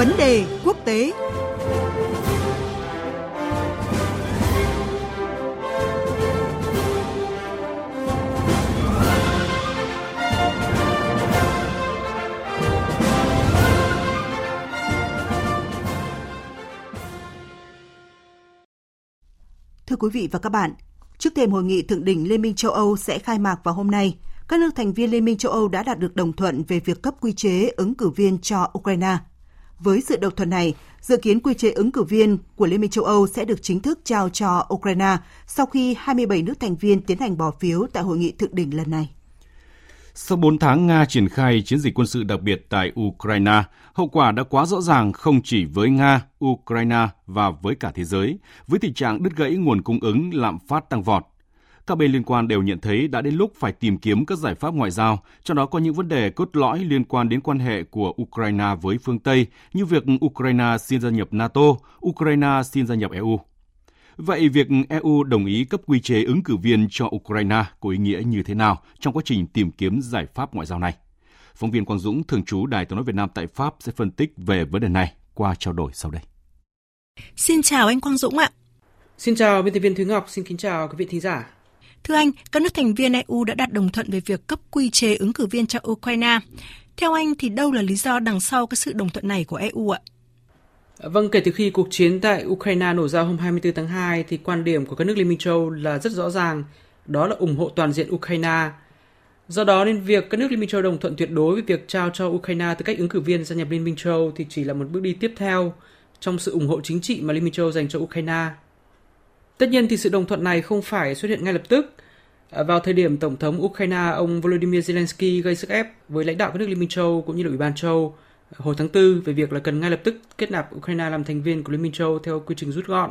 Vấn đề quốc tế Thưa quý vị và các bạn, trước thềm hội nghị thượng đỉnh Liên minh châu Âu sẽ khai mạc vào hôm nay, các nước thành viên Liên minh châu Âu đã đạt được đồng thuận về việc cấp quy chế ứng cử viên cho Ukraine. Với sự đồng thuận này, dự kiến quy chế ứng cử viên của Liên minh châu Âu sẽ được chính thức trao cho Ukraine sau khi 27 nước thành viên tiến hành bỏ phiếu tại hội nghị thượng đỉnh lần này. Sau 4 tháng Nga triển khai chiến dịch quân sự đặc biệt tại Ukraine, hậu quả đã quá rõ ràng không chỉ với Nga, Ukraine và với cả thế giới, với tình trạng đứt gãy nguồn cung ứng lạm phát tăng vọt. Các bên liên quan đều nhận thấy đã đến lúc phải tìm kiếm các giải pháp ngoại giao, trong đó có những vấn đề cốt lõi liên quan đến quan hệ của Ukraine với phương Tây, như việc Ukraine xin gia nhập NATO, Ukraine xin gia nhập EU. Vậy việc EU đồng ý cấp quy chế ứng cử viên cho Ukraine có ý nghĩa như thế nào trong quá trình tìm kiếm giải pháp ngoại giao này? Phóng viên Quang Dũng, thường trú Đài tiếng nói Việt Nam tại Pháp sẽ phân tích về vấn đề này qua trao đổi sau đây. Xin chào anh Quang Dũng ạ. Xin chào biên tập viên Thúy Ngọc, xin kính chào quý vị thính giả. Thưa anh, các nước thành viên EU đã đạt đồng thuận về việc cấp quy chế ứng cử viên cho Ukraine. Theo anh thì đâu là lý do đằng sau cái sự đồng thuận này của EU ạ? Vâng, kể từ khi cuộc chiến tại Ukraine nổ ra hôm 24 tháng 2 thì quan điểm của các nước Liên minh châu là rất rõ ràng, đó là ủng hộ toàn diện Ukraine. Do đó nên việc các nước Liên minh châu đồng thuận tuyệt đối với việc trao cho Ukraine tư cách ứng cử viên gia nhập Liên minh châu thì chỉ là một bước đi tiếp theo trong sự ủng hộ chính trị mà Liên minh châu dành cho Ukraine. Tất nhiên thì sự đồng thuận này không phải xuất hiện ngay lập tức. À, vào thời điểm Tổng thống Ukraine ông Volodymyr Zelensky gây sức ép với lãnh đạo các nước Liên minh châu cũng như là Ủy ban châu hồi tháng 4 về việc là cần ngay lập tức kết nạp Ukraine làm thành viên của Liên minh châu theo quy trình rút gọn,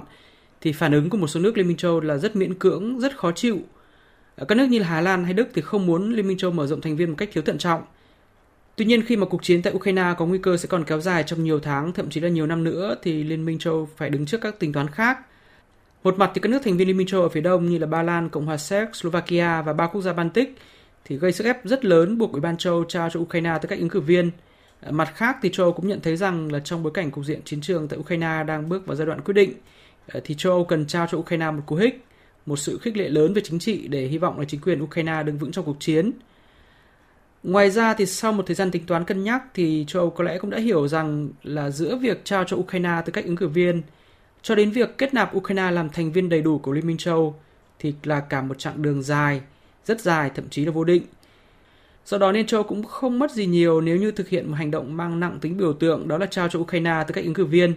thì phản ứng của một số nước Liên minh châu là rất miễn cưỡng, rất khó chịu. À, các nước như là Hà Lan hay Đức thì không muốn Liên minh châu mở rộng thành viên một cách thiếu thận trọng. Tuy nhiên khi mà cuộc chiến tại Ukraine có nguy cơ sẽ còn kéo dài trong nhiều tháng, thậm chí là nhiều năm nữa thì Liên minh châu phải đứng trước các tính toán khác. Một mặt thì các nước thành viên Liên minh châu ở phía đông như là Ba Lan, Cộng hòa Séc, Slovakia và ba quốc gia Baltic thì gây sức ép rất lớn buộc Ủy ban châu trao cho Ukraine tới các ứng cử viên ờ, – Mặt khác thì châu Âu cũng nhận thấy rằng là trong bối cảnh cục diện chiến trường tại Ukraine đang bước vào giai đoạn quyết định ờ, thì châu Âu cần trao cho Ukraine một cú hích, một sự khích lệ lớn về chính trị để hy vọng là chính quyền Ukraine đứng vững trong cuộc chiến. Ngoài ra thì sau một thời gian tính toán cân nhắc thì châu Âu có lẽ cũng đã hiểu rằng là giữa việc trao cho Ukraine tư cách ứng cử viên cho đến việc kết nạp Ukraine làm thành viên đầy đủ của Liên minh châu thì là cả một chặng đường dài, rất dài thậm chí là vô định. Do đó Liên châu cũng không mất gì nhiều nếu như thực hiện một hành động mang nặng tính biểu tượng đó là trao cho Ukraine tư cách ứng cử viên.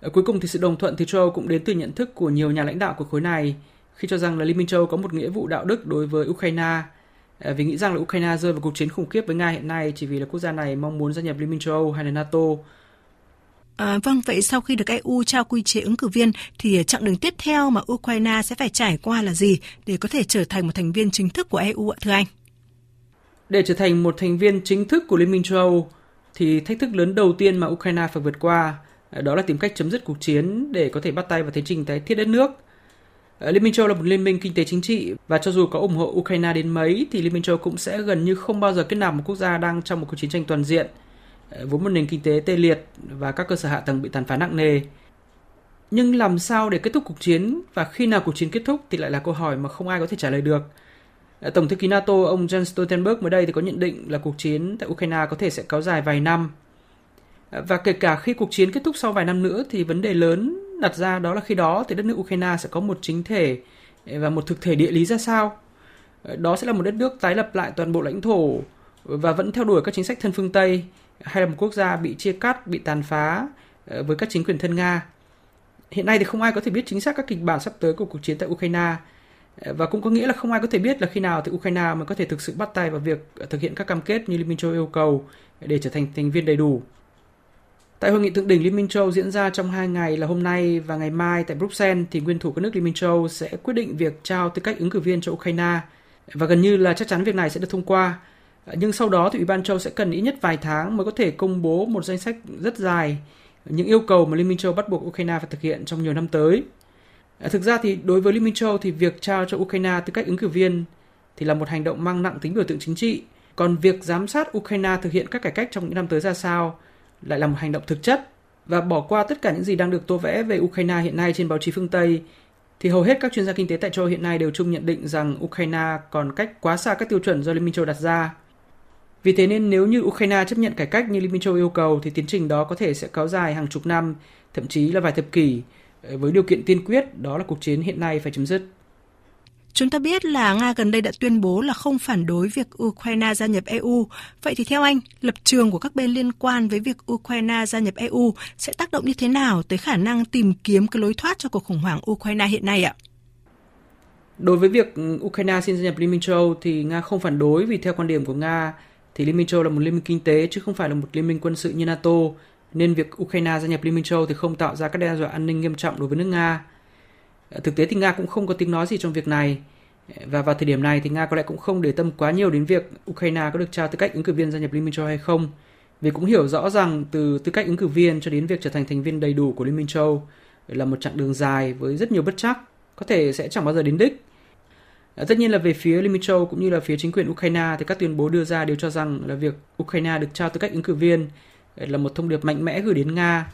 Ở cuối cùng thì sự đồng thuận thì châu cũng đến từ nhận thức của nhiều nhà lãnh đạo của khối này khi cho rằng là Liên minh châu có một nghĩa vụ đạo đức đối với Ukraine à, vì nghĩ rằng là Ukraine rơi vào cuộc chiến khủng khiếp với Nga hiện nay chỉ vì là quốc gia này mong muốn gia nhập Liên minh châu Âu hay là NATO. À, vâng, vậy sau khi được EU trao quy chế ứng cử viên thì chặng đường tiếp theo mà Ukraine sẽ phải trải qua là gì để có thể trở thành một thành viên chính thức của EU ạ thưa anh? Để trở thành một thành viên chính thức của Liên minh châu Âu, thì thách thức lớn đầu tiên mà Ukraine phải vượt qua à, đó là tìm cách chấm dứt cuộc chiến để có thể bắt tay vào tiến trình tái thiết đất nước. À, liên minh châu Âu là một liên minh kinh tế chính trị và cho dù có ủng hộ Ukraine đến mấy thì Liên minh châu Âu cũng sẽ gần như không bao giờ kết nạp một quốc gia đang trong một cuộc chiến tranh toàn diện Ờ, vốn một nền kinh tế tê liệt và các cơ sở hạ tầng bị tàn phá nặng nề. Nhưng làm sao để kết thúc cuộc chiến và khi nào cuộc chiến kết thúc thì lại là câu hỏi mà không ai có thể trả lời được. Ờ, Tổng thư ký NATO ông Jens Stoltenberg mới đây thì có nhận định là cuộc chiến tại Ukraine có thể sẽ kéo dài vài năm. Ờ, và kể cả khi cuộc chiến kết thúc sau vài năm nữa thì vấn đề lớn đặt ra đó là khi đó thì đất nước Ukraine sẽ có một chính thể và một thực thể địa lý ra sao. Đó sẽ là một đất nước tái lập lại toàn bộ lãnh thổ và vẫn theo đuổi các chính sách thân phương Tây hay là một quốc gia bị chia cắt, bị tàn phá ờ, với các chính quyền thân Nga. Hiện nay thì không ai có thể biết chính xác các kịch bản sắp tới của cuộc chiến tại Ukraine ờ, và cũng có nghĩa là không ai có thể biết là khi nào thì Ukraine mới có thể thực sự bắt tay vào việc ờ, thực hiện các cam kết như Liên minh châu yêu cầu để trở thành thành viên đầy đủ. Tại hội nghị thượng đỉnh Liên minh châu diễn ra trong hai ngày là hôm nay và ngày mai tại Bruxelles thì nguyên thủ các nước Liên minh châu sẽ quyết định việc trao tư cách ứng cử viên cho Ukraine và gần như là chắc chắn việc này sẽ được thông qua. Nhưng sau đó thì Ủy ban châu sẽ cần ít nhất vài tháng mới có thể công bố một danh sách rất dài những yêu cầu mà Liên minh châu bắt buộc Ukraine phải thực hiện trong nhiều năm tới. À, thực ra thì đối với Liên minh châu thì việc trao cho Ukraine tư cách ứng cử viên thì là một hành động mang nặng tính biểu tượng chính trị. Còn việc giám sát Ukraine thực hiện các cải cách trong những năm tới ra sao lại là một hành động thực chất và bỏ qua tất cả những gì đang được tô vẽ về Ukraine hiện nay trên báo chí phương Tây, thì hầu hết các chuyên gia kinh tế tại châu hiện nay đều chung nhận định rằng Ukraine còn cách quá xa các tiêu chuẩn do Liên minh châu đặt ra. Vì thế nên nếu như Ukraine chấp nhận cải cách như Liên minh châu yêu cầu thì tiến trình đó có thể sẽ kéo dài hàng chục năm, thậm chí là vài thập kỷ, với điều kiện tiên quyết đó là cuộc chiến hiện nay phải chấm dứt. Chúng ta biết là Nga gần đây đã tuyên bố là không phản đối việc Ukraine gia nhập EU. Vậy thì theo anh, lập trường của các bên liên quan với việc Ukraine gia nhập EU sẽ tác động như thế nào tới khả năng tìm kiếm cái lối thoát cho cuộc khủng hoảng Ukraine hiện nay ạ? Đối với việc Ukraine xin gia nhập Liên minh châu thì Nga không phản đối vì theo quan điểm của Nga thì Liên minh châu là một liên minh kinh tế chứ không phải là một liên minh quân sự như NATO nên việc Ukraine gia nhập Liên minh châu thì không tạo ra các đe dọa an ninh nghiêm trọng đối với nước Nga. Ờ, thực tế thì Nga cũng không có tiếng nói gì trong việc này. Và vào thời điểm này thì Nga có lẽ cũng không để tâm quá nhiều đến việc Ukraine có được trao tư cách ứng cử viên gia nhập Liên minh châu hay không. Vì cũng hiểu rõ rằng từ tư cách ứng cử viên cho đến việc trở thành thành viên đầy đủ của Liên minh châu là một chặng đường dài với rất nhiều bất chắc, có thể sẽ chẳng bao giờ đến đích. Ờ, tất nhiên là về phía Liên minh châu cũng như là phía chính quyền Ukraine thì các tuyên bố đưa ra đều cho rằng là việc Ukraine được trao tư cách ứng cử viên ờ, là một thông điệp mạnh mẽ gửi đến Nga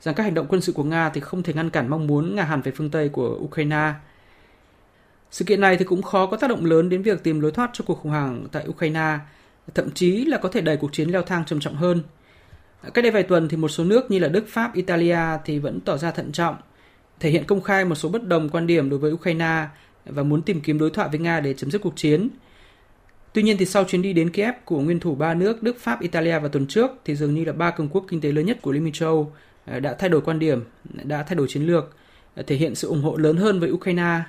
rằng các hành động quân sự của Nga thì không thể ngăn cản mong muốn ngả hẳn về phương Tây của Ukraine. Sự kiện này thì cũng khó có tác động lớn đến việc tìm lối thoát cho cuộc khủng hoảng tại Ukraine, thậm chí là có thể đẩy cuộc chiến leo thang trầm trọng hơn. Ờ, cách đây vài tuần thì một số nước như là Đức, Pháp, Italia thì vẫn tỏ ra thận trọng, thể hiện công khai một số bất đồng quan điểm đối với Ukraine và muốn tìm kiếm đối thoại với Nga để chấm dứt cuộc chiến. Tuy nhiên thì sau chuyến đi đến Kiev của nguyên thủ ba nước Đức, Pháp, Italia vào tuần trước thì dường như là ba cường quốc kinh tế lớn nhất của Liên minh châu Âu à, đã thay đổi quan điểm, đã thay đổi chiến lược, à, thể hiện sự ủng hộ lớn hơn với Ukraine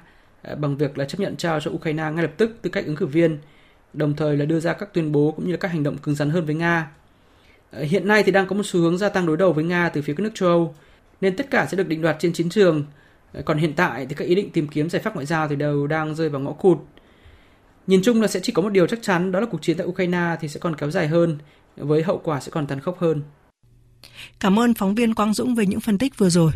à, bằng việc là chấp nhận trao cho Ukraine ngay lập tức tư cách ứng cử viên, đồng thời là đưa ra các tuyên bố cũng như là các hành động cứng rắn hơn với Nga. Hiện nay thì đang có một xu hướng gia tăng đối đầu với Nga từ phía các nước châu Âu, nên tất cả sẽ được định đoạt trên chiến trường. Còn hiện tại thì các ý định tìm kiếm giải pháp ngoại giao thì đều đang rơi vào ngõ cụt. Nhìn chung là sẽ chỉ có một điều chắc chắn đó là cuộc chiến tại Ukraine thì sẽ còn kéo dài hơn, với hậu quả sẽ còn tàn khốc hơn. Cảm ơn phóng viên Quang Dũng về những phân tích vừa rồi.